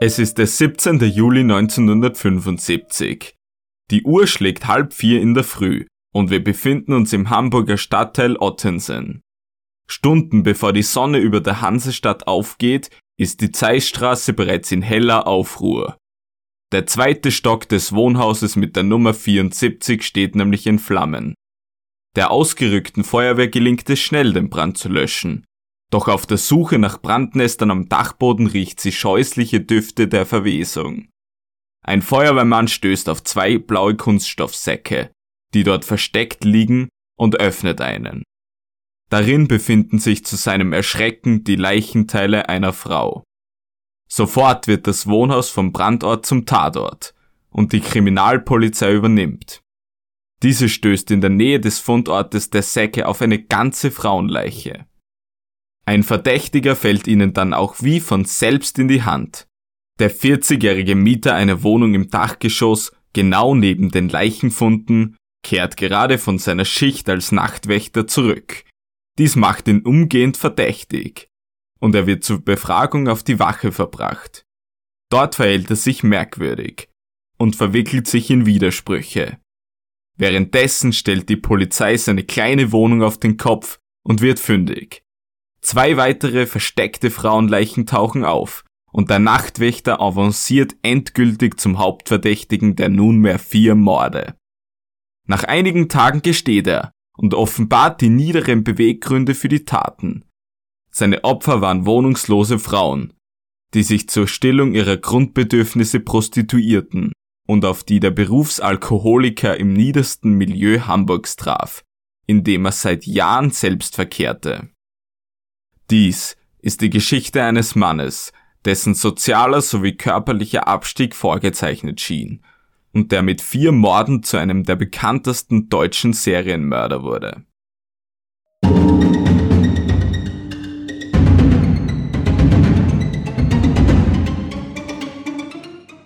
Es ist der 17. Juli 1975. Die Uhr schlägt halb vier in der Früh und wir befinden uns im Hamburger Stadtteil Ottensen. Stunden bevor die Sonne über der Hansestadt aufgeht, ist die Zeissstraße bereits in heller Aufruhr. Der zweite Stock des Wohnhauses mit der Nummer 74 steht nämlich in Flammen. Der ausgerückten Feuerwehr gelingt es schnell, den Brand zu löschen. Doch auf der Suche nach Brandnestern am Dachboden riecht sie scheußliche Düfte der Verwesung. Ein Feuerwehrmann stößt auf zwei blaue Kunststoffsäcke, die dort versteckt liegen, und öffnet einen. Darin befinden sich zu seinem Erschrecken die Leichenteile einer Frau. Sofort wird das Wohnhaus vom Brandort zum Tatort und die Kriminalpolizei übernimmt. Diese stößt in der Nähe des Fundortes der Säcke auf eine ganze Frauenleiche. Ein Verdächtiger fällt ihnen dann auch wie von selbst in die Hand. Der 40-jährige Mieter einer Wohnung im Dachgeschoss, genau neben den Leichenfunden, kehrt gerade von seiner Schicht als Nachtwächter zurück. Dies macht ihn umgehend verdächtig. Und er wird zur Befragung auf die Wache verbracht. Dort verhält er sich merkwürdig und verwickelt sich in Widersprüche. Währenddessen stellt die Polizei seine kleine Wohnung auf den Kopf und wird fündig. Zwei weitere versteckte Frauenleichen tauchen auf und der Nachtwächter avanciert endgültig zum Hauptverdächtigen der nunmehr vier Morde. Nach einigen Tagen gesteht er und offenbart die niederen Beweggründe für die Taten. Seine Opfer waren wohnungslose Frauen, die sich zur Stillung ihrer Grundbedürfnisse prostituierten und auf die der Berufsalkoholiker im niedersten Milieu Hamburgs traf, in dem er seit Jahren selbst verkehrte. Dies ist die Geschichte eines Mannes, dessen sozialer sowie körperlicher Abstieg vorgezeichnet schien und der mit vier Morden zu einem der bekanntesten deutschen Serienmörder wurde.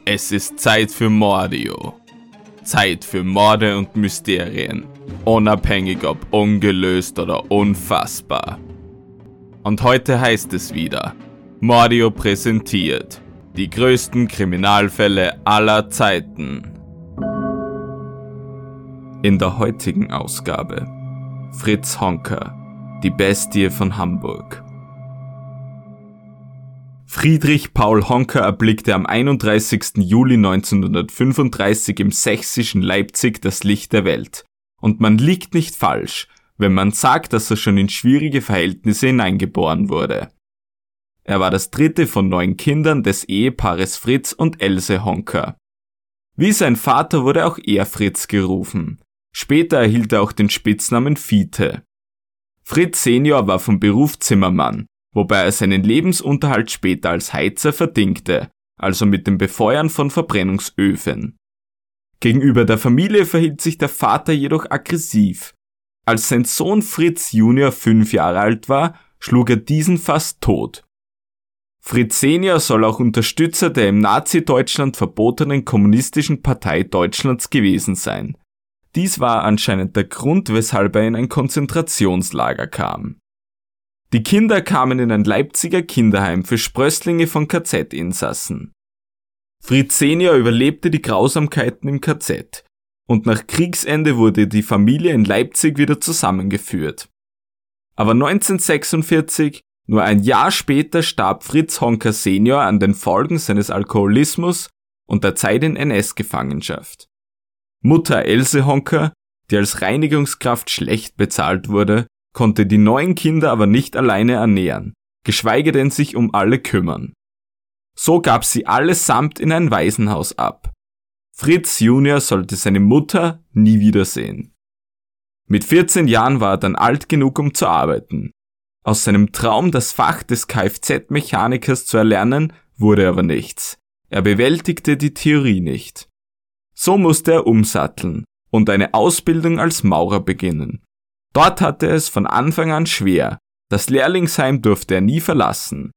Es ist Zeit für Mordio. Zeit für Morde und Mysterien, unabhängig ob ungelöst oder unfassbar. Und heute heißt es wieder, Mordio präsentiert die größten Kriminalfälle aller Zeiten. In der heutigen Ausgabe Fritz Honker, die Bestie von Hamburg. Friedrich Paul Honker erblickte am 31. Juli 1935 im sächsischen Leipzig das Licht der Welt. Und man liegt nicht falsch, wenn man sagt, dass er schon in schwierige Verhältnisse hineingeboren wurde. Er war das dritte von neun Kindern des Ehepaares Fritz und Else Honker. Wie sein Vater wurde auch er Fritz gerufen. Später erhielt er auch den Spitznamen Fiete. Fritz Senior war vom Beruf Zimmermann, wobei er seinen Lebensunterhalt später als Heizer verdingte, also mit dem Befeuern von Verbrennungsöfen. Gegenüber der Familie verhielt sich der Vater jedoch aggressiv als sein Sohn Fritz Junior fünf Jahre alt war, schlug er diesen fast tot. Fritz Senior soll auch Unterstützer der im Nazi-Deutschland verbotenen Kommunistischen Partei Deutschlands gewesen sein. Dies war anscheinend der Grund, weshalb er in ein Konzentrationslager kam. Die Kinder kamen in ein Leipziger Kinderheim für Sprösslinge von KZ-Insassen. Fritz Senior überlebte die Grausamkeiten im KZ und nach Kriegsende wurde die Familie in Leipzig wieder zusammengeführt. Aber 1946, nur ein Jahr später, starb Fritz Honker Senior an den Folgen seines Alkoholismus und der Zeit in NS-Gefangenschaft. Mutter Else Honker, die als Reinigungskraft schlecht bezahlt wurde, konnte die neun Kinder aber nicht alleine ernähren, geschweige denn sich um alle kümmern. So gab sie allesamt in ein Waisenhaus ab. Fritz Junior sollte seine Mutter nie wiedersehen. Mit 14 Jahren war er dann alt genug, um zu arbeiten. Aus seinem Traum, das Fach des Kfz-Mechanikers zu erlernen, wurde aber nichts. Er bewältigte die Theorie nicht. So musste er umsatteln und eine Ausbildung als Maurer beginnen. Dort hatte er es von Anfang an schwer. Das Lehrlingsheim durfte er nie verlassen.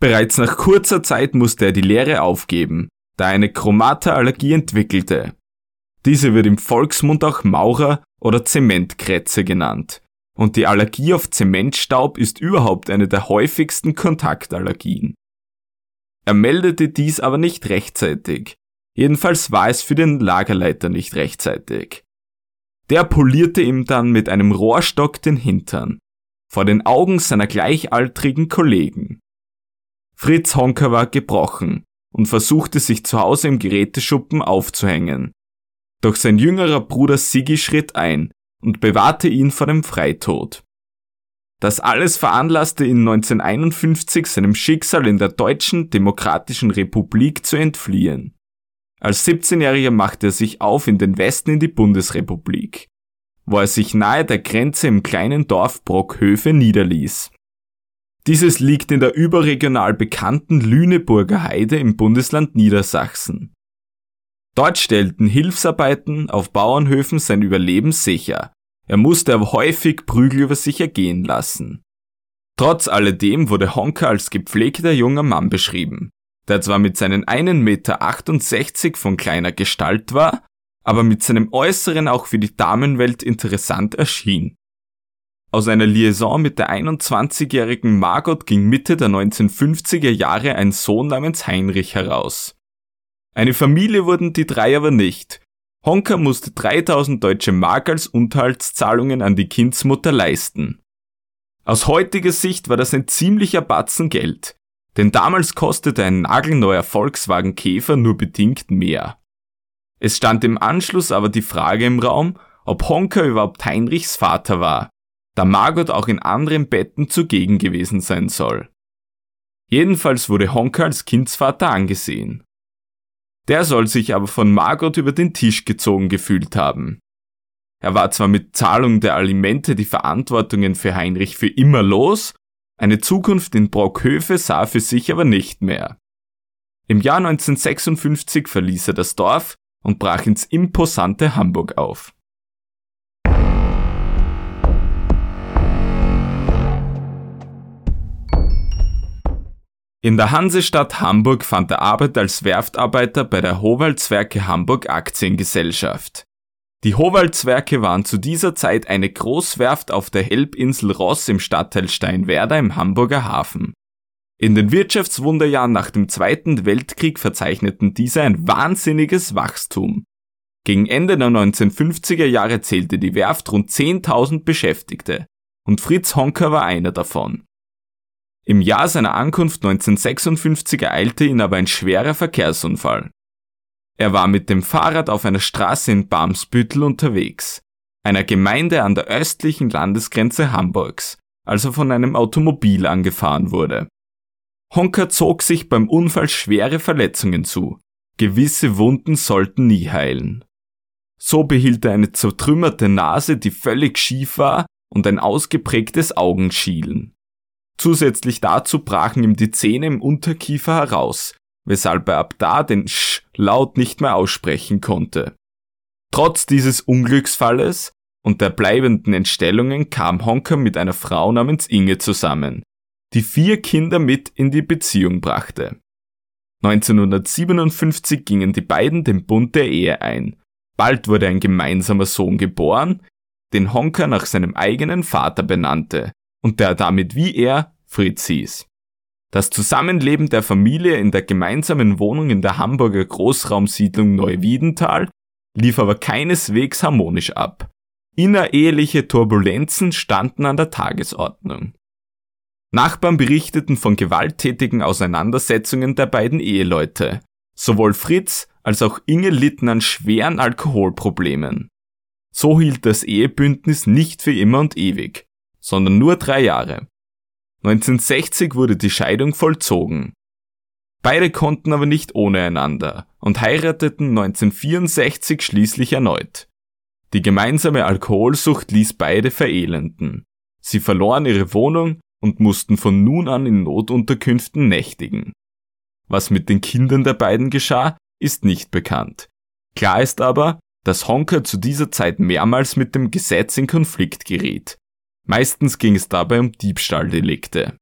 Bereits nach kurzer Zeit musste er die Lehre aufgeben, da eine Chromata-Allergie entwickelte. Diese wird im Volksmund auch Maurer- oder Zementkrätze genannt. Und die Allergie auf Zementstaub ist überhaupt eine der häufigsten Kontaktallergien. Er meldete dies aber nicht rechtzeitig. Jedenfalls war es für den Lagerleiter nicht rechtzeitig. Der polierte ihm dann mit einem Rohrstock den Hintern, vor den Augen seiner gleichaltrigen Kollegen. Fritz Honker war gebrochen und versuchte sich zu Hause im Geräteschuppen aufzuhängen. Doch sein jüngerer Bruder Siggi schritt ein und bewahrte ihn vor dem Freitod. Das alles veranlasste ihn 1951 seinem Schicksal in der Deutschen Demokratischen Republik zu entfliehen. Als 17-Jähriger machte er sich auf in den Westen in die Bundesrepublik, wo er sich nahe der Grenze im kleinen Dorf Brockhöfe niederließ. Dieses liegt in der überregional bekannten Lüneburger Heide im Bundesland Niedersachsen. Dort stellten Hilfsarbeiten auf Bauernhöfen sein Überleben sicher, er musste aber häufig Prügel über sich ergehen lassen. Trotz alledem wurde Honka als gepflegter junger Mann beschrieben, der zwar mit seinen 1,68 Meter von kleiner Gestalt war, aber mit seinem Äußeren auch für die Damenwelt interessant erschien. Aus einer Liaison mit der 21-jährigen Margot ging Mitte der 1950er Jahre ein Sohn namens Heinrich heraus. Eine Familie wurden die drei aber nicht, Honka musste 3000 deutsche Mark als Unterhaltszahlungen an die Kindsmutter leisten. Aus heutiger Sicht war das ein ziemlicher Batzen Geld, denn damals kostete ein nagelneuer Volkswagen Käfer nur bedingt mehr. Es stand im Anschluss aber die Frage im Raum, ob Honka überhaupt Heinrichs Vater war, da Margot auch in anderen Betten zugegen gewesen sein soll. Jedenfalls wurde Honka als Kindsvater angesehen. Der soll sich aber von Margot über den Tisch gezogen gefühlt haben. Er war zwar mit Zahlung der Alimente die Verantwortungen für Heinrich für immer los, eine Zukunft in Brockhöfe sah für sich aber nicht mehr. Im Jahr 1956 verließ er das Dorf und brach ins imposante Hamburg auf. In der Hansestadt Hamburg fand er Arbeit als Werftarbeiter bei der Howaldswerke Hamburg Aktiengesellschaft. Die Howaldswerke waren zu dieser Zeit eine Großwerft auf der Helbinsel Ross im Stadtteil Steinwerder im Hamburger Hafen. In den Wirtschaftswunderjahren nach dem Zweiten Weltkrieg verzeichneten diese ein wahnsinniges Wachstum. Gegen Ende der 1950er Jahre zählte die Werft rund 10.000 Beschäftigte und Fritz Honker war einer davon. Im Jahr seiner Ankunft 1956 ereilte ihn aber ein schwerer Verkehrsunfall. Er war mit dem Fahrrad auf einer Straße in Barmsbüttel unterwegs, einer Gemeinde an der östlichen Landesgrenze Hamburgs, als er von einem Automobil angefahren wurde. Honker zog sich beim Unfall schwere Verletzungen zu. Gewisse Wunden sollten nie heilen. So behielt er eine zertrümmerte Nase, die völlig schief war, und ein ausgeprägtes Augenschielen. Zusätzlich dazu brachen ihm die Zähne im Unterkiefer heraus, weshalb er ab da den Sch laut nicht mehr aussprechen konnte. Trotz dieses Unglücksfalles und der bleibenden Entstellungen kam Honker mit einer Frau namens Inge zusammen, die vier Kinder mit in die Beziehung brachte. 1957 gingen die beiden den Bund der Ehe ein. Bald wurde ein gemeinsamer Sohn geboren, den Honker nach seinem eigenen Vater benannte, und der damit wie er Fritz hieß. Das Zusammenleben der Familie in der gemeinsamen Wohnung in der Hamburger Großraumsiedlung Neuwiedental lief aber keineswegs harmonisch ab. Innereheliche Turbulenzen standen an der Tagesordnung. Nachbarn berichteten von gewalttätigen Auseinandersetzungen der beiden Eheleute. Sowohl Fritz als auch Inge litten an schweren Alkoholproblemen. So hielt das Ehebündnis nicht für immer und ewig sondern nur drei Jahre. 1960 wurde die Scheidung vollzogen. Beide konnten aber nicht ohne einander und heirateten 1964 schließlich erneut. Die gemeinsame Alkoholsucht ließ beide verelenden. Sie verloren ihre Wohnung und mussten von nun an in Notunterkünften nächtigen. Was mit den Kindern der beiden geschah, ist nicht bekannt. Klar ist aber, dass Honker zu dieser Zeit mehrmals mit dem Gesetz in Konflikt geriet Meistens ging es dabei um Diebstahldelikte.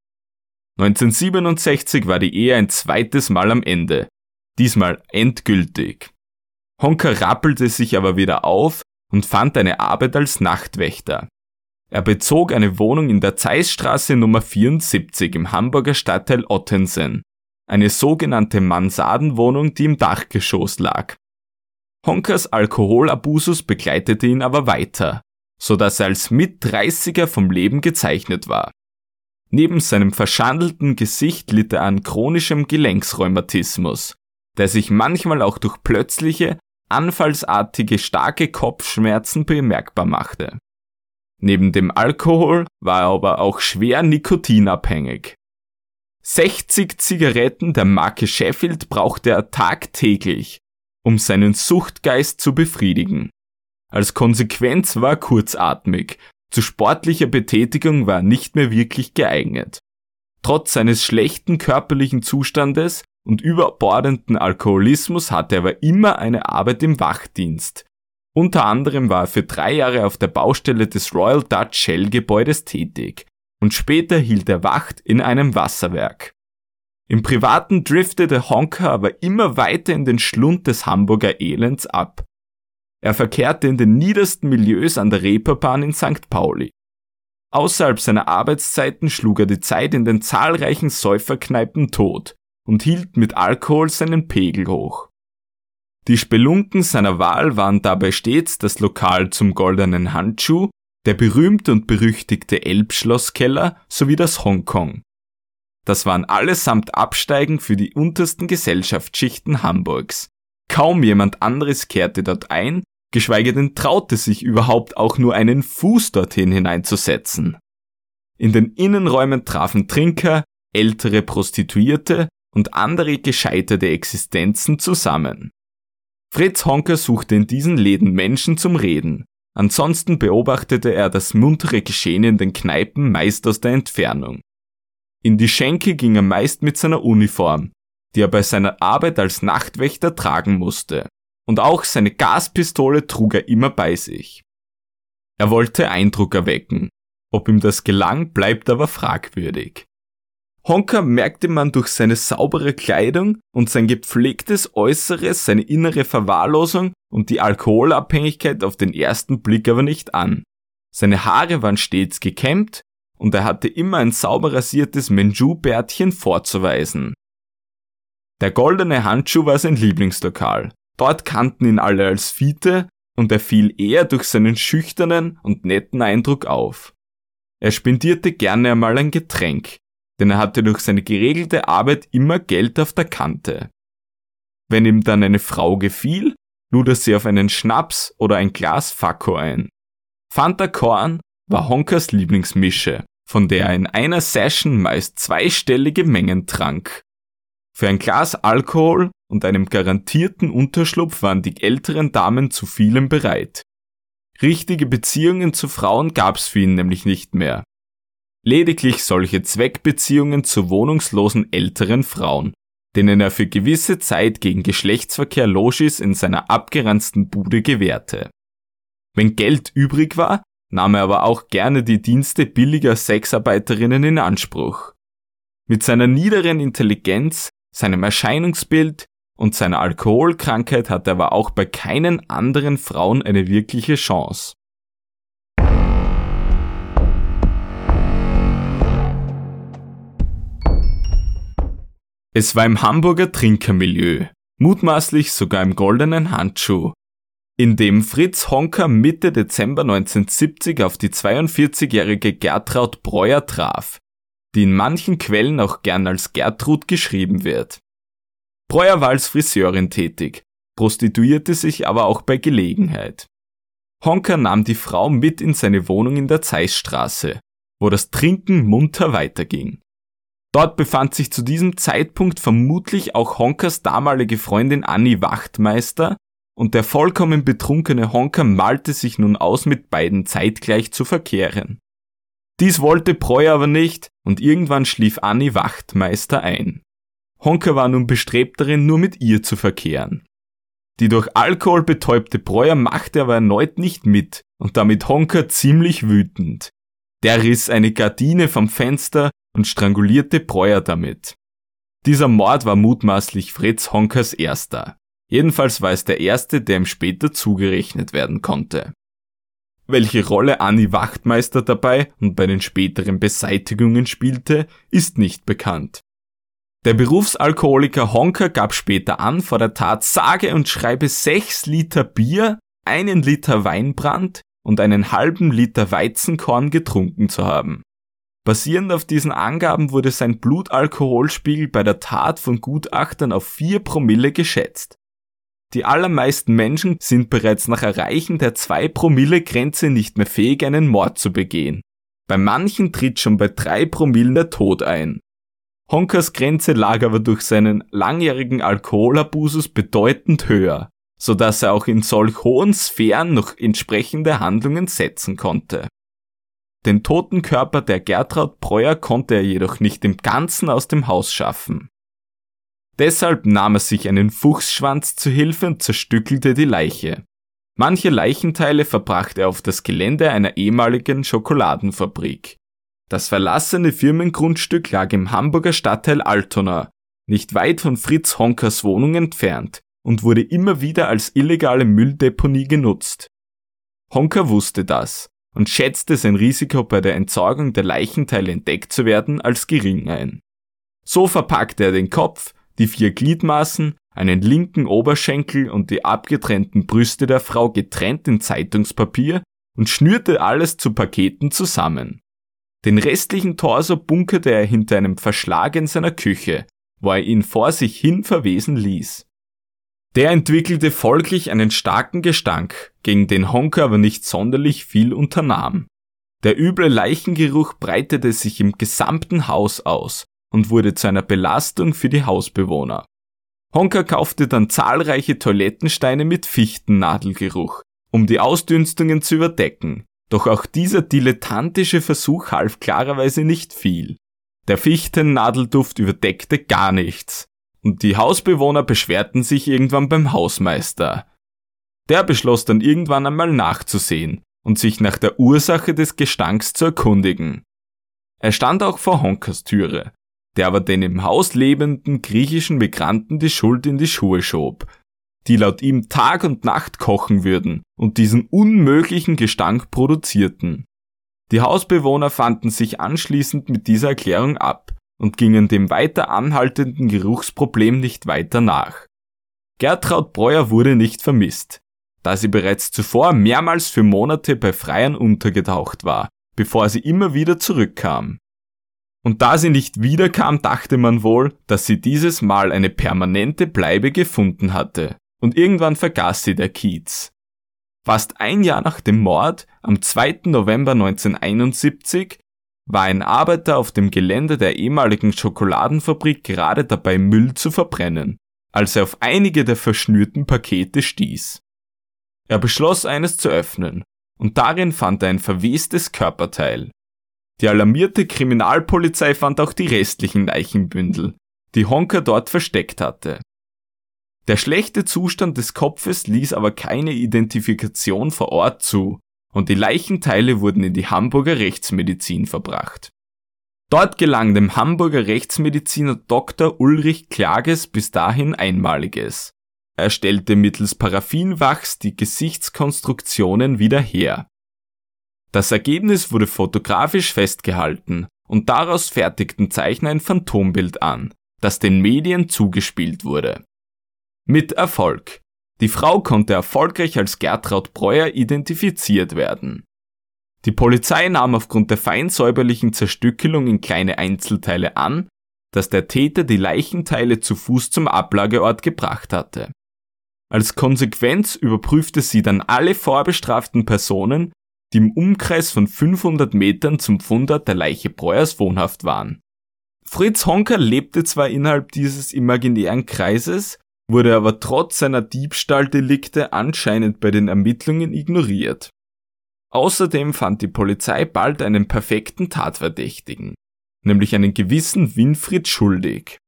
1967 war die Ehe ein zweites Mal am Ende, diesmal endgültig. Honka rappelte sich aber wieder auf und fand eine Arbeit als Nachtwächter. Er bezog eine Wohnung in der Zeissstraße Nummer 74 im Hamburger Stadtteil Ottensen. eine sogenannte Mansardenwohnung, die im Dachgeschoss lag. Honkers Alkoholabusus begleitete ihn aber weiter, so dass er als Mit-30er vom Leben gezeichnet war. Neben seinem verschandelten Gesicht litt er an chronischem Gelenksrheumatismus, der sich manchmal auch durch plötzliche, anfallsartige starke Kopfschmerzen bemerkbar machte. Neben dem Alkohol war er aber auch schwer nikotinabhängig. 60 Zigaretten der Marke Sheffield brauchte er tagtäglich, um seinen Suchtgeist zu befriedigen. Als Konsequenz war er kurzatmig, zu sportlicher Betätigung war er nicht mehr wirklich geeignet. Trotz seines schlechten körperlichen Zustandes und überbordenden Alkoholismus hatte er aber immer eine Arbeit im Wachdienst. Unter anderem war er für drei Jahre auf der Baustelle des Royal Dutch Shell Gebäudes tätig und später hielt er Wacht in einem Wasserwerk. Im Privaten driftete Honka aber immer weiter in den Schlund des Hamburger Elends ab. Er verkehrte in den niedersten Milieus an der Reeperbahn in St. Pauli. Außerhalb seiner Arbeitszeiten schlug er die Zeit in den zahlreichen Säuferkneipen tot und hielt mit Alkohol seinen Pegel hoch. Die Spelunken seiner Wahl waren dabei stets das Lokal zum goldenen Handschuh, der berühmte und berüchtigte Elbschlosskeller sowie das Hongkong. Das waren allesamt Absteigen für die untersten Gesellschaftsschichten Hamburgs. Kaum jemand anderes kehrte dort ein, geschweige denn traute sich überhaupt auch nur einen Fuß dorthin hineinzusetzen. In den Innenräumen trafen Trinker, ältere Prostituierte und andere gescheiterte Existenzen zusammen. Fritz Honker suchte in diesen Läden Menschen zum Reden. Ansonsten beobachtete er das muntere Geschehen in den Kneipen meist aus der Entfernung. In die Schenke ging er meist mit seiner Uniform, die er bei seiner Arbeit als Nachtwächter tragen musste. Und auch seine Gaspistole trug er immer bei sich. Er wollte Eindruck erwecken. Ob ihm das gelang, bleibt aber fragwürdig. Honka merkte man durch seine saubere Kleidung und sein gepflegtes Äußeres seine innere Verwahrlosung und die Alkoholabhängigkeit auf den ersten Blick aber nicht an. Seine Haare waren stets gekämmt und er hatte immer ein sauber rasiertes Menju-Bärtchen vorzuweisen. Der goldene Handschuh war sein Lieblingslokal. Dort kannten ihn alle als Fiete und er fiel eher durch seinen schüchternen und netten Eindruck auf. Er spendierte gerne einmal ein Getränk, denn er hatte durch seine geregelte Arbeit immer Geld auf der Kante. Wenn ihm dann eine Frau gefiel, lud er sie auf einen Schnaps oder ein Glas Fakko ein. Fanta Korn war Honkers Lieblingsmische, von der er in einer Session meist zweistellige Mengen trank. Für ein Glas Alkohol und einem garantierten Unterschlupf waren die älteren Damen zu vielem bereit. Richtige Beziehungen zu Frauen gab's für ihn nämlich nicht mehr lediglich solche Zweckbeziehungen zu wohnungslosen älteren Frauen, denen er für gewisse Zeit gegen Geschlechtsverkehr Logis in seiner abgeranzten Bude gewährte. Wenn Geld übrig war, nahm er aber auch gerne die Dienste billiger Sexarbeiterinnen in Anspruch. Mit seiner niederen Intelligenz, seinem Erscheinungsbild und seiner Alkoholkrankheit hat er aber auch bei keinen anderen Frauen eine wirkliche Chance. Es war im Hamburger Trinkermilieu, mutmaßlich sogar im goldenen Handschuh, in dem Fritz Honker Mitte Dezember 1970 auf die 42-jährige Gertraud Breuer traf, die in manchen Quellen auch gern als Gertrud geschrieben wird. Breuer war als Friseurin tätig, prostituierte sich aber auch bei Gelegenheit. Honker nahm die Frau mit in seine Wohnung in der Zeissstraße, wo das Trinken munter weiterging. Dort befand sich zu diesem Zeitpunkt vermutlich auch Honkers damalige Freundin Annie Wachtmeister und der vollkommen betrunkene Honker malte sich nun aus, mit beiden zeitgleich zu verkehren. Dies wollte Preu aber nicht und irgendwann schlief Annie Wachtmeister ein. Honker war nun bestrebt darin, nur mit ihr zu verkehren. Die durch Alkohol betäubte Breuer machte aber erneut nicht mit und damit Honker ziemlich wütend. Der riss eine Gardine vom Fenster und strangulierte Breuer damit. Dieser Mord war mutmaßlich Fritz Honkers erster. Jedenfalls war es der erste, der ihm später zugerechnet werden konnte. Welche Rolle Annie Wachtmeister dabei und bei den späteren Beseitigungen spielte, ist nicht bekannt. Der Berufsalkoholiker Honker gab später an, vor der Tat sage und schreibe sechs Liter Bier, einen Liter Weinbrand und einen halben Liter Weizenkorn getrunken zu haben. Basierend auf diesen Angaben wurde sein Blutalkoholspiegel bei der Tat von Gutachtern auf vier Promille geschätzt. Die allermeisten Menschen sind bereits nach Erreichen der 2 Promille Grenze nicht mehr fähig, einen Mord zu begehen. Bei manchen tritt schon bei 3 Promillen der Tod ein. Honkers Grenze lag aber durch seinen langjährigen Alkoholabusus bedeutend höher, so dass er auch in solch hohen Sphären noch entsprechende Handlungen setzen konnte. Den toten Körper der Gertraud Breuer konnte er jedoch nicht im Ganzen aus dem Haus schaffen. Deshalb nahm er sich einen Fuchsschwanz zu Hilfe und zerstückelte die Leiche. Manche Leichenteile verbrachte er auf das Gelände einer ehemaligen Schokoladenfabrik. Das verlassene Firmengrundstück lag im Hamburger Stadtteil Altona, nicht weit von Fritz Honkers Wohnung entfernt und wurde immer wieder als illegale Mülldeponie genutzt. Honker wusste das und schätzte sein Risiko bei der Entsorgung der Leichenteile entdeckt zu werden als gering ein. So verpackte er den Kopf, die vier Gliedmaßen, einen linken Oberschenkel und die abgetrennten Brüste der Frau getrennt in Zeitungspapier und schnürte alles zu Paketen zusammen. Den restlichen Torso bunkerte er hinter einem Verschlag in seiner Küche, wo er ihn vor sich hin verwesen ließ. Der entwickelte folglich einen starken Gestank, gegen den Honker aber nicht sonderlich viel unternahm. Der üble Leichengeruch breitete sich im gesamten Haus aus und wurde zu einer Belastung für die Hausbewohner. Honker kaufte dann zahlreiche Toilettensteine mit Fichtennadelgeruch, um die Ausdünstungen zu überdecken. Doch auch dieser dilettantische Versuch half klarerweise nicht viel. Der Fichtennadelduft überdeckte gar nichts. Und die Hausbewohner beschwerten sich irgendwann beim Hausmeister. Der beschloss dann irgendwann einmal nachzusehen und sich nach der Ursache des Gestanks zu erkundigen. Er stand auch vor Honkers Türe der aber den im Haus lebenden griechischen Migranten die Schuld in die Schuhe schob, die laut ihm Tag und Nacht kochen würden und diesen unmöglichen Gestank produzierten. Die Hausbewohner fanden sich anschließend mit dieser Erklärung ab und gingen dem weiter anhaltenden Geruchsproblem nicht weiter nach. Gertraud Breuer wurde nicht vermisst, da sie bereits zuvor mehrmals für Monate bei Freiern untergetaucht war, bevor sie immer wieder zurückkam. Und da sie nicht wiederkam, dachte man wohl, dass sie dieses Mal eine permanente Bleibe gefunden hatte. Und irgendwann vergaß sie der Kiez. Fast ein Jahr nach dem Mord, am 2. November 1971, war ein Arbeiter auf dem Gelände der ehemaligen Schokoladenfabrik gerade dabei, Müll zu verbrennen, als er auf einige der verschnürten Pakete stieß. Er beschloss, eines zu öffnen, und darin fand er ein verwestes Körperteil. Die alarmierte Kriminalpolizei fand auch die restlichen Leichenbündel, die Honker dort versteckt hatte. Der schlechte Zustand des Kopfes ließ aber keine Identifikation vor Ort zu und die Leichenteile wurden in die Hamburger Rechtsmedizin verbracht. Dort gelang dem Hamburger Rechtsmediziner Dr. Ulrich Klages bis dahin Einmaliges. Er stellte mittels Paraffinwachs die Gesichtskonstruktionen wieder her. Das Ergebnis wurde fotografisch festgehalten und daraus fertigten Zeichner ein Phantombild an, das den Medien zugespielt wurde. Mit Erfolg. Die Frau konnte erfolgreich als Gertraud Breuer identifiziert werden. Die Polizei nahm aufgrund der feinsäuberlichen Zerstückelung in kleine Einzelteile an, dass der Täter die Leichenteile zu Fuß zum Ablageort gebracht hatte. Als Konsequenz überprüfte sie dann alle vorbestraften Personen die im Umkreis von 500 Metern zum Fundort der Leiche Breuers wohnhaft waren. Fritz Honker lebte zwar innerhalb dieses imaginären Kreises, wurde aber trotz seiner Diebstahldelikte anscheinend bei den Ermittlungen ignoriert. Außerdem fand die Polizei bald einen perfekten Tatverdächtigen, nämlich einen gewissen Winfried schuldig.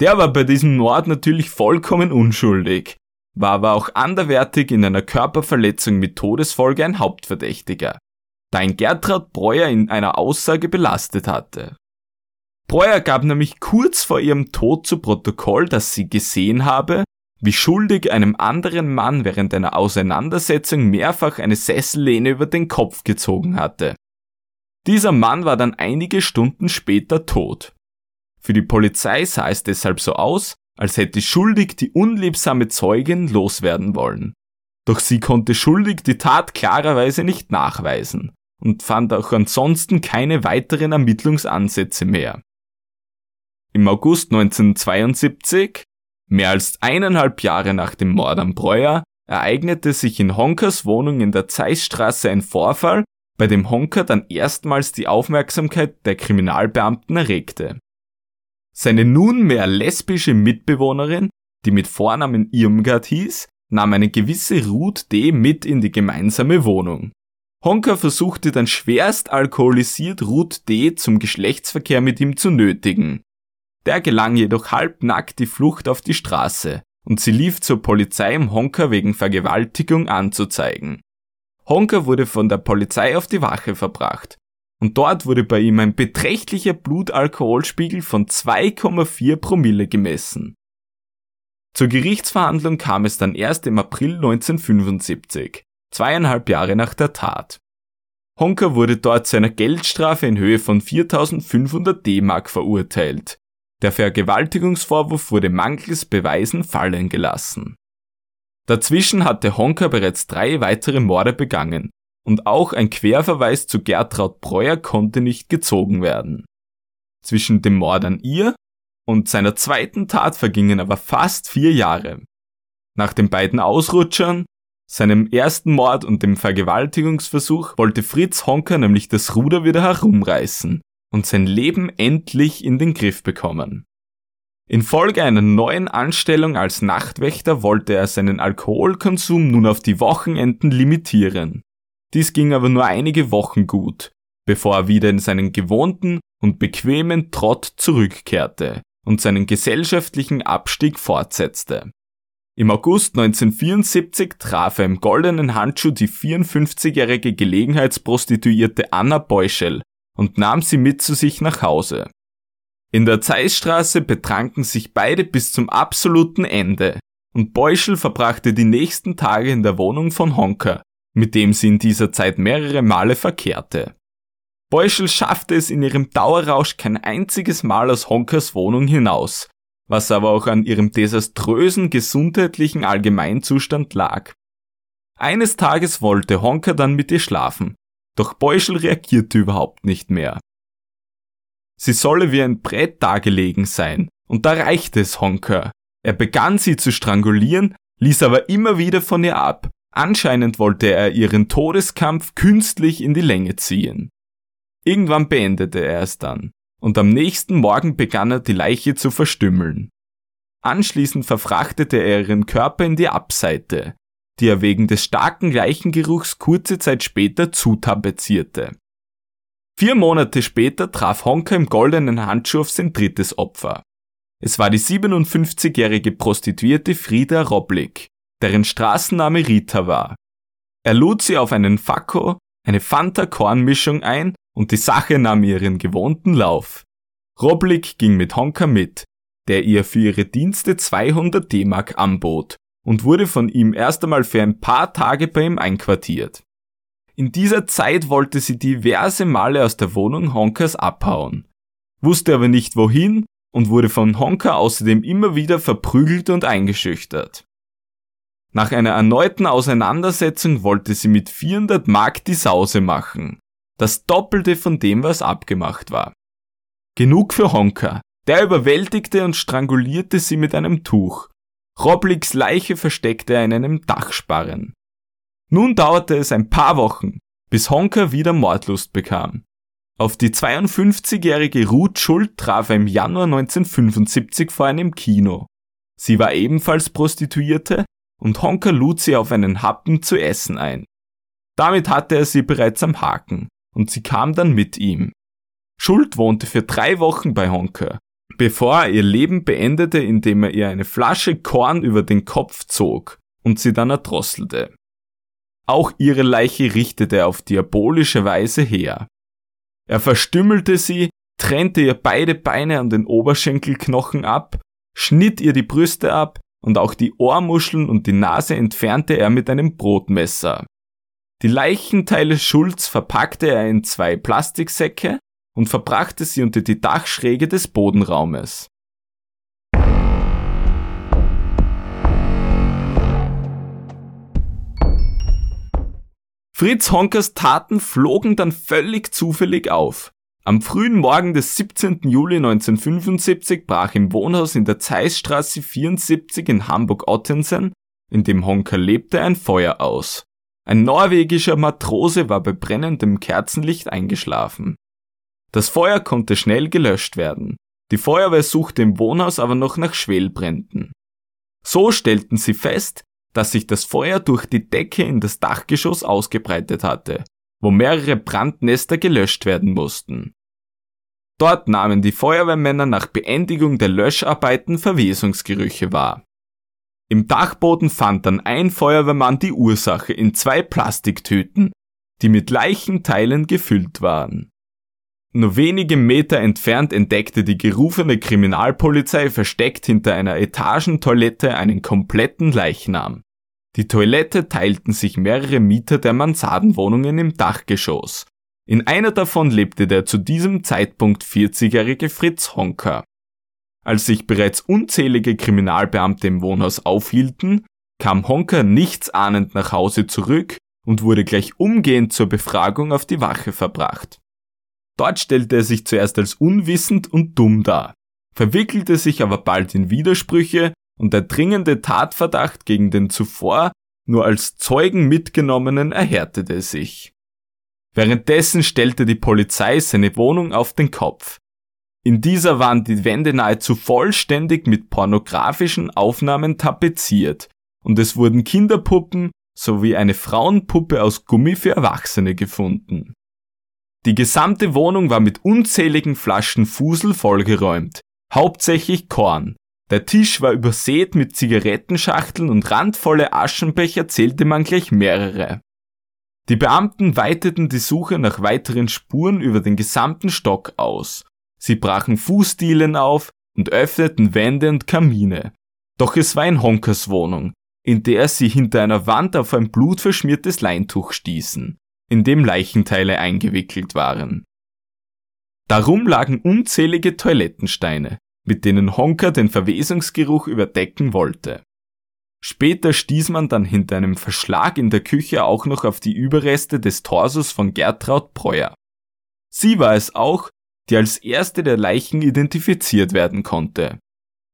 Der war bei diesem Mord natürlich vollkommen unschuldig, war aber auch anderwertig in einer Körperverletzung mit Todesfolge ein Hauptverdächtiger, da ihn Gertrud Breuer in einer Aussage belastet hatte. Breuer gab nämlich kurz vor ihrem Tod zu Protokoll, dass sie gesehen habe, wie schuldig einem anderen Mann während einer Auseinandersetzung mehrfach eine Sessellehne über den Kopf gezogen hatte. Dieser Mann war dann einige Stunden später tot. Für die Polizei sah es deshalb so aus, als hätte Schuldig die unliebsame Zeugin loswerden wollen. Doch sie konnte Schuldig die Tat klarerweise nicht nachweisen und fand auch ansonsten keine weiteren Ermittlungsansätze mehr. Im August 1972, mehr als eineinhalb Jahre nach dem Mord am Breuer, ereignete sich in Honkers Wohnung in der Zeissstraße ein Vorfall, bei dem Honker dann erstmals die Aufmerksamkeit der Kriminalbeamten erregte. Seine nunmehr lesbische Mitbewohnerin, die mit Vornamen Irmgard hieß, nahm eine gewisse Ruth D. mit in die gemeinsame Wohnung. Honka versuchte dann schwerst alkoholisiert Ruth D. zum Geschlechtsverkehr mit ihm zu nötigen. Der gelang jedoch halbnackt die Flucht auf die Straße und sie lief zur Polizei, um Honka wegen Vergewaltigung anzuzeigen. Honka wurde von der Polizei auf die Wache verbracht und dort wurde bei ihm ein beträchtlicher Blutalkoholspiegel von 2,4 Promille gemessen. Zur Gerichtsverhandlung kam es dann erst im April 1975, zweieinhalb Jahre nach der Tat. Honka wurde dort zu einer Geldstrafe in Höhe von 4500 D-Mark verurteilt. Der Vergewaltigungsvorwurf wurde mangels Beweisen fallen gelassen. Dazwischen hatte Honka bereits drei weitere Morde begangen und auch ein Querverweis zu Gertraud Breuer konnte nicht gezogen werden. Zwischen dem Mord an ihr und seiner zweiten Tat vergingen aber fast vier Jahre. Nach den beiden Ausrutschern, seinem ersten Mord und dem Vergewaltigungsversuch wollte Fritz Honker nämlich das Ruder wieder herumreißen und sein Leben endlich in den Griff bekommen. Infolge einer neuen Anstellung als Nachtwächter wollte er seinen Alkoholkonsum nun auf die Wochenenden limitieren. Dies ging aber nur einige Wochen gut, bevor er wieder in seinen gewohnten und bequemen Trott zurückkehrte und seinen gesellschaftlichen Abstieg fortsetzte. Im August 1974 traf er im goldenen Handschuh die 54-jährige Gelegenheitsprostituierte Anna Beuschel und nahm sie mit zu sich nach Hause. In der Zeissstraße betranken sich beide bis zum absoluten Ende und Beuschel verbrachte die nächsten Tage in der Wohnung von Honker, mit dem sie in dieser Zeit mehrere Male verkehrte. Beuschel schaffte es in ihrem Dauerrausch kein einziges Mal aus Honkers Wohnung hinaus, was aber auch an ihrem desaströsen gesundheitlichen Allgemeinzustand lag. Eines Tages wollte Honker dann mit ihr schlafen, doch Beuschel reagierte überhaupt nicht mehr. Sie solle wie ein Brett dagelegen sein, und da reichte es Honker. Er begann sie zu strangulieren, ließ aber immer wieder von ihr ab. Anscheinend wollte er ihren Todeskampf künstlich in die Länge ziehen. Irgendwann beendete er es dann, und am nächsten Morgen begann er die Leiche zu verstümmeln. Anschließend verfrachtete er ihren Körper in die Abseite, die er wegen des starken Leichengeruchs kurze Zeit später zutapezierte. Vier Monate später traf Honka im goldenen Handschuh auf sein drittes Opfer. Es war die 57-jährige Prostituierte Frieda Roblick, deren Straßenname Rita war. Er lud sie auf einen Fakko, eine Fanta-Kornmischung ein und die Sache nahm ihren gewohnten Lauf. Roblick ging mit Honka mit, der ihr für ihre Dienste 200 D-Mark anbot und wurde von ihm erst einmal für ein paar Tage bei ihm einquartiert. In dieser Zeit wollte sie diverse Male aus der Wohnung Honkers abhauen, wusste aber nicht wohin und wurde von Honka außerdem immer wieder verprügelt und eingeschüchtert. Nach einer erneuten Auseinandersetzung wollte sie mit 400 Mark die Sause machen, das Doppelte von dem, was abgemacht war. Genug für Honka, der überwältigte und strangulierte sie mit einem Tuch. Roblicks Leiche versteckte er in einem Dachsparren. Nun dauerte es ein paar Wochen, bis Honka wieder Mordlust bekam. Auf die 52-jährige Ruth Schuld traf er im Januar 1975 vor einem Kino. Sie war ebenfalls Prostituierte und Honka lud sie auf einen Happen zu essen ein. Damit hatte er sie bereits am Haken und sie kam dann mit ihm. Schuld wohnte für drei Wochen bei Honka, bevor er ihr Leben beendete, indem er ihr eine Flasche Korn über den Kopf zog und sie dann erdrosselte. Auch ihre Leiche richtete er auf diabolische Weise her. Er verstümmelte sie, trennte ihr beide Beine an den Oberschenkelknochen ab, schnitt ihr die Brüste ab und auch die Ohrmuscheln und die Nase entfernte er mit einem Brotmesser. Die Leichenteile Schulz verpackte er in zwei Plastiksäcke und verbrachte sie unter die Dachschräge des Bodenraumes. Fritz Honkers Taten flogen dann völlig zufällig auf. Am frühen Morgen des 17. Juli 1975 brach im Wohnhaus in der Zeissstraße 74 in Hamburg-Ottensen, in dem Honker lebte, ein Feuer aus. Ein norwegischer Matrose war bei brennendem Kerzenlicht eingeschlafen. Das Feuer konnte schnell gelöscht werden. Die Feuerwehr suchte im Wohnhaus aber noch nach Schwelbränden. So stellten sie fest, dass sich das Feuer durch die Decke in das Dachgeschoss ausgebreitet hatte, wo mehrere Brandnester gelöscht werden mussten. Dort nahmen die Feuerwehrmänner nach Beendigung der Löscharbeiten Verwesungsgerüche wahr. Im Dachboden fand dann ein Feuerwehrmann die Ursache in zwei Plastiktüten, die mit Leichenteilen gefüllt waren. Nur wenige Meter entfernt entdeckte die gerufene Kriminalpolizei versteckt hinter einer Etagentoilette einen kompletten Leichnam. Die Toilette teilten sich mehrere Mieter der Mansardenwohnungen im Dachgeschoss. In einer davon lebte der zu diesem Zeitpunkt 40-jährige Fritz Honker. Als sich bereits unzählige Kriminalbeamte im Wohnhaus aufhielten, kam Honker nichtsahnend nach Hause zurück und wurde gleich umgehend zur Befragung auf die Wache verbracht. Dort stellte er sich zuerst als unwissend und dumm dar, verwickelte sich aber bald in Widersprüche und der dringende Tatverdacht gegen den zuvor nur als Zeugen mitgenommenen erhärtete sich. Währenddessen stellte die Polizei seine Wohnung auf den Kopf. In dieser waren die Wände nahezu vollständig mit pornografischen Aufnahmen tapeziert und es wurden Kinderpuppen sowie eine Frauenpuppe aus Gummi für Erwachsene gefunden. Die gesamte Wohnung war mit unzähligen Flaschen Fusel vollgeräumt, hauptsächlich Korn, der Tisch war übersät mit Zigarettenschachteln und randvolle Aschenbecher zählte man gleich mehrere. Die Beamten weiteten die Suche nach weiteren Spuren über den gesamten Stock aus. Sie brachen Fußdielen auf und öffneten Wände und Kamine. Doch es war ein Honkers Wohnung, in der sie hinter einer Wand auf ein blutverschmiertes Leintuch stießen, in dem Leichenteile eingewickelt waren. Darum lagen unzählige Toilettensteine, mit denen Honker den Verwesungsgeruch überdecken wollte. Später stieß man dann hinter einem Verschlag in der Küche auch noch auf die Überreste des Torsos von Gertraud Breuer. Sie war es auch, die als erste der Leichen identifiziert werden konnte.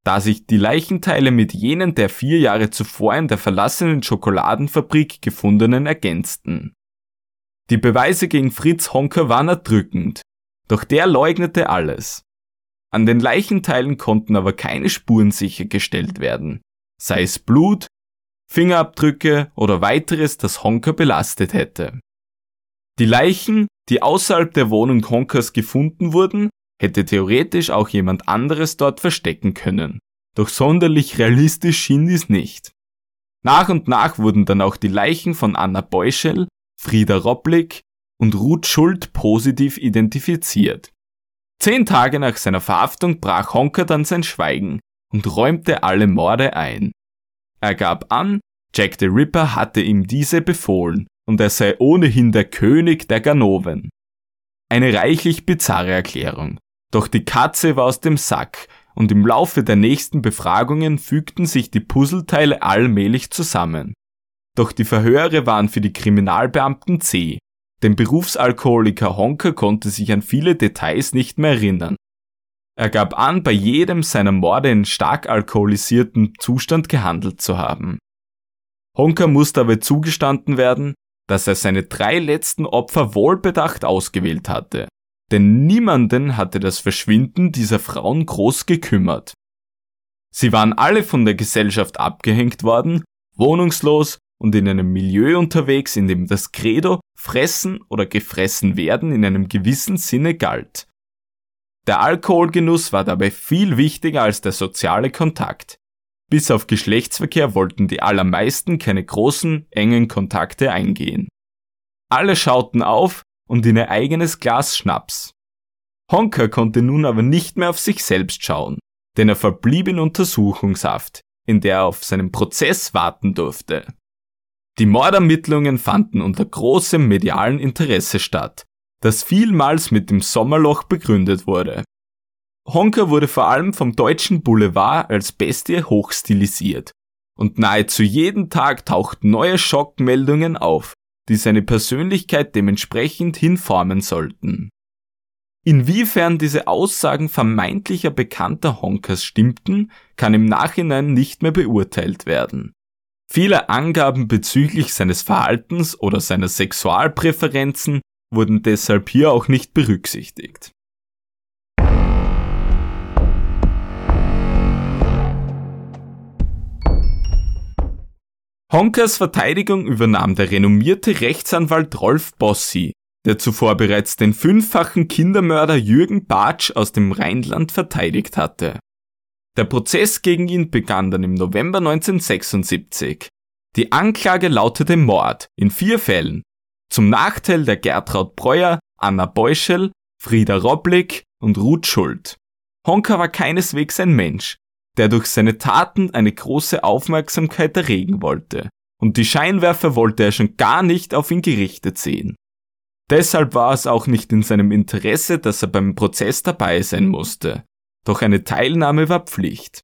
Da sich die Leichenteile mit jenen der vier Jahre zuvor in der verlassenen Schokoladenfabrik gefundenen ergänzten. Die Beweise gegen Fritz Honker waren erdrückend, doch der leugnete alles. An den Leichenteilen konnten aber keine Spuren sichergestellt werden, sei es Blut, Fingerabdrücke oder weiteres, das Honker belastet hätte. Die Leichen, die außerhalb der Wohnung Honkers gefunden wurden, hätte theoretisch auch jemand anderes dort verstecken können. Doch sonderlich realistisch schien dies nicht. Nach und nach wurden dann auch die Leichen von Anna Beuschel, Frieda Roblick und Ruth Schuld positiv identifiziert. Zehn Tage nach seiner Verhaftung brach Honker dann sein Schweigen und räumte alle Morde ein. Er gab an, Jack the Ripper hatte ihm diese befohlen und er sei ohnehin der König der Ganoven. Eine reichlich bizarre Erklärung. Doch die Katze war aus dem Sack und im Laufe der nächsten Befragungen fügten sich die Puzzleteile allmählich zusammen. Doch die Verhöre waren für die Kriminalbeamten zäh dem Berufsalkoholiker Honker konnte sich an viele Details nicht mehr erinnern. Er gab an, bei jedem seiner Morde in stark alkoholisierten Zustand gehandelt zu haben. Honker musste aber zugestanden werden, dass er seine drei letzten Opfer wohlbedacht ausgewählt hatte, denn niemanden hatte das Verschwinden dieser Frauen groß gekümmert. Sie waren alle von der Gesellschaft abgehängt worden, wohnungslos und in einem Milieu unterwegs, in dem das Credo fressen oder gefressen werden in einem gewissen Sinne galt. Der Alkoholgenuss war dabei viel wichtiger als der soziale Kontakt. Bis auf Geschlechtsverkehr wollten die allermeisten keine großen, engen Kontakte eingehen. Alle schauten auf und in ihr eigenes Glas Schnaps. Honker konnte nun aber nicht mehr auf sich selbst schauen, denn er verblieb in Untersuchungshaft, in der er auf seinen Prozess warten durfte. Die Mordermittlungen fanden unter großem medialen Interesse statt. das vielmals mit dem Sommerloch begründet wurde. Honka wurde vor allem vom deutschen Boulevard als Bestie hochstilisiert und nahezu jeden Tag tauchten neue Schockmeldungen auf, die seine Persönlichkeit dementsprechend hinformen sollten. Inwiefern diese Aussagen vermeintlicher bekannter Honkers stimmten, kann im Nachhinein nicht mehr beurteilt werden. Viele Angaben bezüglich seines Verhaltens oder seiner Sexualpräferenzen wurden deshalb hier auch nicht berücksichtigt. Honkers Verteidigung übernahm der renommierte Rechtsanwalt Rolf Bossi, der zuvor bereits den fünffachen Kindermörder Jürgen Bartsch aus dem Rheinland verteidigt hatte. Der Prozess gegen ihn begann dann im November 1976. Die Anklage lautete Mord in vier Fällen. Zum Nachteil der Gertraud Breuer, Anna Beuschel, Frieda Roblick und Ruth Schuld. Honka war keineswegs ein Mensch, der durch seine Taten eine große Aufmerksamkeit erregen wollte, und die Scheinwerfer wollte er schon gar nicht auf ihn gerichtet sehen. Deshalb war es auch nicht in seinem Interesse, dass er beim Prozess dabei sein musste, doch eine Teilnahme war Pflicht.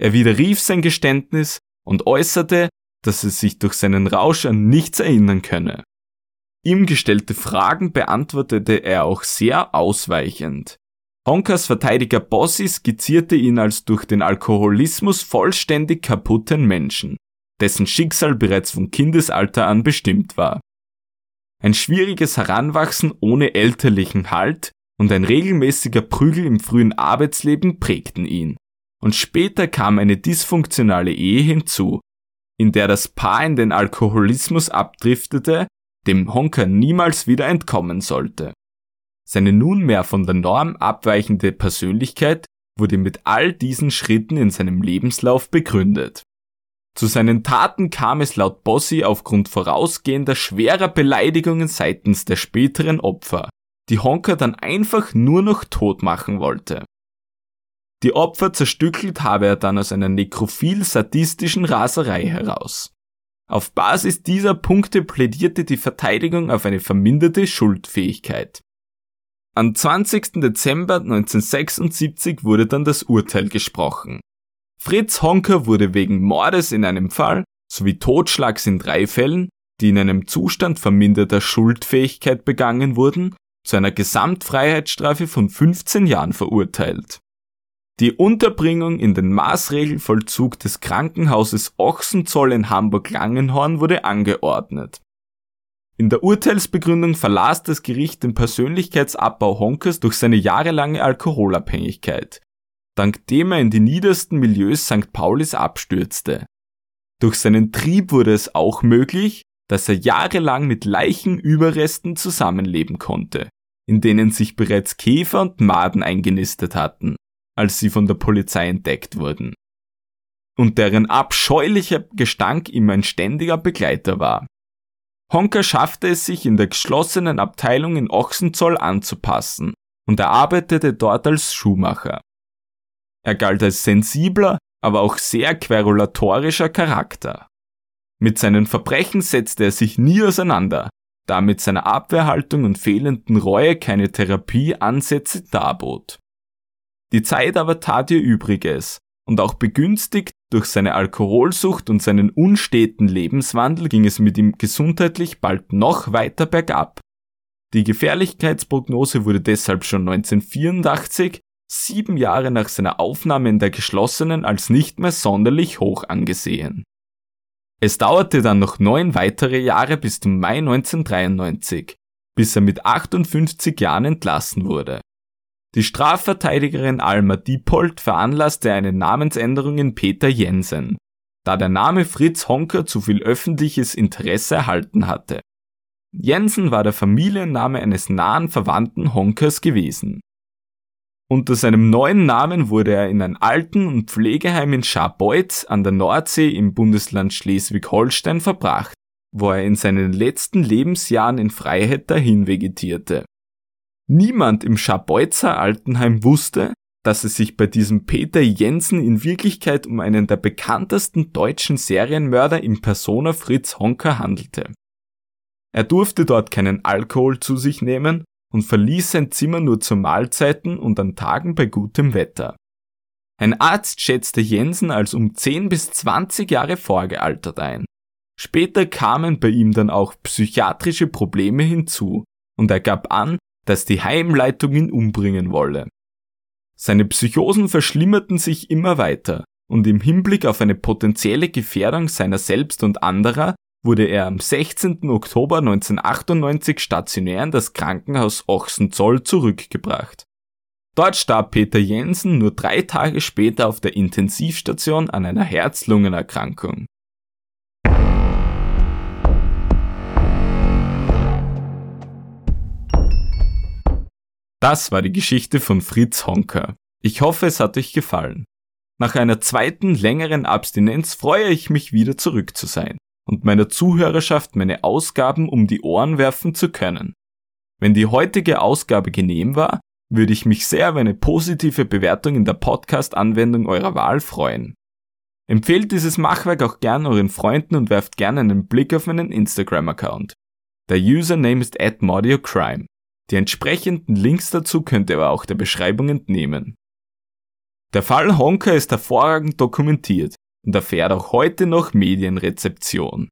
Er widerrief sein Geständnis und äußerte, dass er sich durch seinen Rausch an nichts erinnern könne. Ihm gestellte Fragen beantwortete er auch sehr ausweichend, Honkas Verteidiger Bossi skizzierte ihn als durch den Alkoholismus vollständig kaputten Menschen, dessen Schicksal bereits vom Kindesalter an bestimmt war. Ein schwieriges Heranwachsen ohne elterlichen Halt und ein regelmäßiger Prügel im frühen Arbeitsleben prägten ihn. Und später kam eine dysfunktionale Ehe hinzu, in der das Paar in den Alkoholismus abdriftete, dem Honker niemals wieder entkommen sollte. Seine nunmehr von der Norm abweichende Persönlichkeit wurde mit all diesen Schritten in seinem Lebenslauf begründet. Zu seinen Taten kam es laut Bossi aufgrund vorausgehender schwerer Beleidigungen seitens der späteren Opfer, die Honker dann einfach nur noch tot machen wollte. Die Opfer zerstückelt habe er dann aus einer nekrophil-sadistischen Raserei heraus. Auf Basis dieser Punkte plädierte die Verteidigung auf eine verminderte Schuldfähigkeit. Am 20. Dezember 1976 wurde dann das Urteil gesprochen. Fritz Honker wurde wegen Mordes in einem Fall sowie Totschlags in drei Fällen, die in einem Zustand verminderter Schuldfähigkeit begangen wurden, zu einer Gesamtfreiheitsstrafe von 15 Jahren verurteilt. Die Unterbringung in den Maßregelvollzug des Krankenhauses Ochsenzoll in Hamburg-Langenhorn wurde angeordnet. In der Urteilsbegründung verlas das Gericht den Persönlichkeitsabbau Honkers durch seine jahrelange Alkoholabhängigkeit, dank dem er in die niedersten Milieus St. Paulis abstürzte. Durch seinen Trieb wurde es auch möglich, dass er jahrelang mit Leichenüberresten zusammenleben konnte, in denen sich bereits Käfer und Maden eingenistet hatten, als sie von der Polizei entdeckt wurden. Und deren abscheulicher Gestank ihm ein ständiger Begleiter war. Honka schaffte es sich in der geschlossenen Abteilung in Ochsenzoll anzupassen und er arbeitete dort als Schuhmacher. Er galt als sensibler, aber auch sehr querulatorischer Charakter. Mit seinen Verbrechen setzte er sich nie auseinander, da mit seiner Abwehrhaltung und fehlenden Reue keine Therapieansätze darbot. Die Zeit aber tat ihr Übriges, und auch begünstigt durch seine Alkoholsucht und seinen unsteten Lebenswandel ging es mit ihm gesundheitlich bald noch weiter bergab. Die Gefährlichkeitsprognose wurde deshalb schon 1984, sieben Jahre nach seiner Aufnahme in der geschlossenen, als nicht mehr sonderlich hoch angesehen. Es dauerte dann noch neun weitere Jahre bis zum Mai 1993, bis er mit 58 Jahren entlassen wurde. Die Strafverteidigerin Alma Diepold veranlasste eine Namensänderung in Peter Jensen, da der Name Fritz Honker zu viel öffentliches Interesse erhalten hatte. Jensen war der Familienname eines nahen Verwandten Honkers gewesen. Unter seinem neuen Namen wurde er in ein Alten- und Pflegeheim in Scharbeutz an der Nordsee im Bundesland Schleswig-Holstein verbracht, wo er in seinen letzten Lebensjahren in Freiheit dahin vegetierte. Niemand im Scharbeutzer Altenheim wusste, dass es sich bei diesem Peter Jensen in Wirklichkeit um einen der bekanntesten deutschen Serienmörder im Persona Fritz Honker handelte. Er durfte dort keinen Alkohol zu sich nehmen und verließ sein Zimmer nur zu Mahlzeiten und an Tagen bei gutem Wetter. Ein Arzt schätzte Jensen als um 10 bis 20 Jahre vorgealtert ein. Später kamen bei ihm dann auch psychiatrische Probleme hinzu und er gab an, dass die Heimleitung ihn umbringen wolle. Seine Psychosen verschlimmerten sich immer weiter und im Hinblick auf eine potenzielle Gefährdung seiner selbst und anderer wurde er am 16. Oktober 1998 stationär in das Krankenhaus Ochsenzoll zurückgebracht. Dort starb Peter Jensen nur drei Tage später auf der Intensivstation an einer Herz-Lungen-Erkrankung. Das war die Geschichte von Fritz Honker. Ich hoffe, es hat euch gefallen. Nach einer zweiten längeren Abstinenz freue ich mich wieder zurück zu sein und meiner Zuhörerschaft meine Ausgaben um die Ohren werfen zu können. Wenn die heutige Ausgabe genehm war, würde ich mich sehr über eine positive Bewertung in der Podcast-Anwendung eurer Wahl freuen. Empfehlt dieses Machwerk auch gern euren Freunden und werft gerne einen Blick auf meinen Instagram-Account. Der Username ist @mordiocrime. Die entsprechenden Links dazu könnt ihr aber auch der Beschreibung entnehmen. Der Fall Honka ist hervorragend dokumentiert und erfährt auch heute noch Medienrezeption.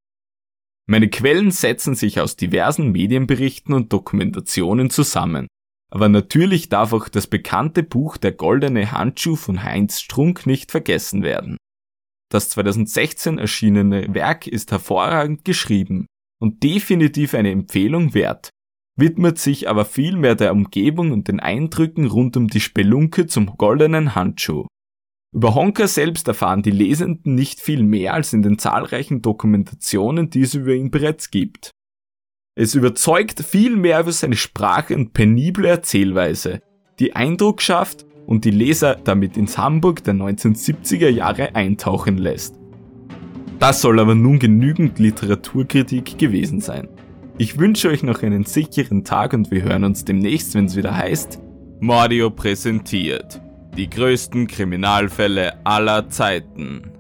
Meine Quellen setzen sich aus diversen Medienberichten und Dokumentationen zusammen, aber natürlich darf auch das bekannte Buch Der goldene Handschuh von Heinz Strunk nicht vergessen werden. Das 2016 erschienene Werk ist hervorragend geschrieben und definitiv eine Empfehlung wert, widmet sich aber vielmehr der Umgebung und den Eindrücken rund um die Spelunke zum goldenen Handschuh. Über Honka selbst erfahren die Lesenden nicht viel mehr als in den zahlreichen Dokumentationen, die es über ihn bereits gibt. Es überzeugt viel mehr über seine Sprache und penible Erzählweise, die Eindruck schafft und die Leser damit ins Hamburg der 1970er Jahre eintauchen lässt. Das soll aber nun genügend Literaturkritik gewesen sein. Ich wünsche euch noch einen sicheren Tag und wir hören uns demnächst, wenn es wieder heißt Mordio präsentiert. Die größten Kriminalfälle aller Zeiten.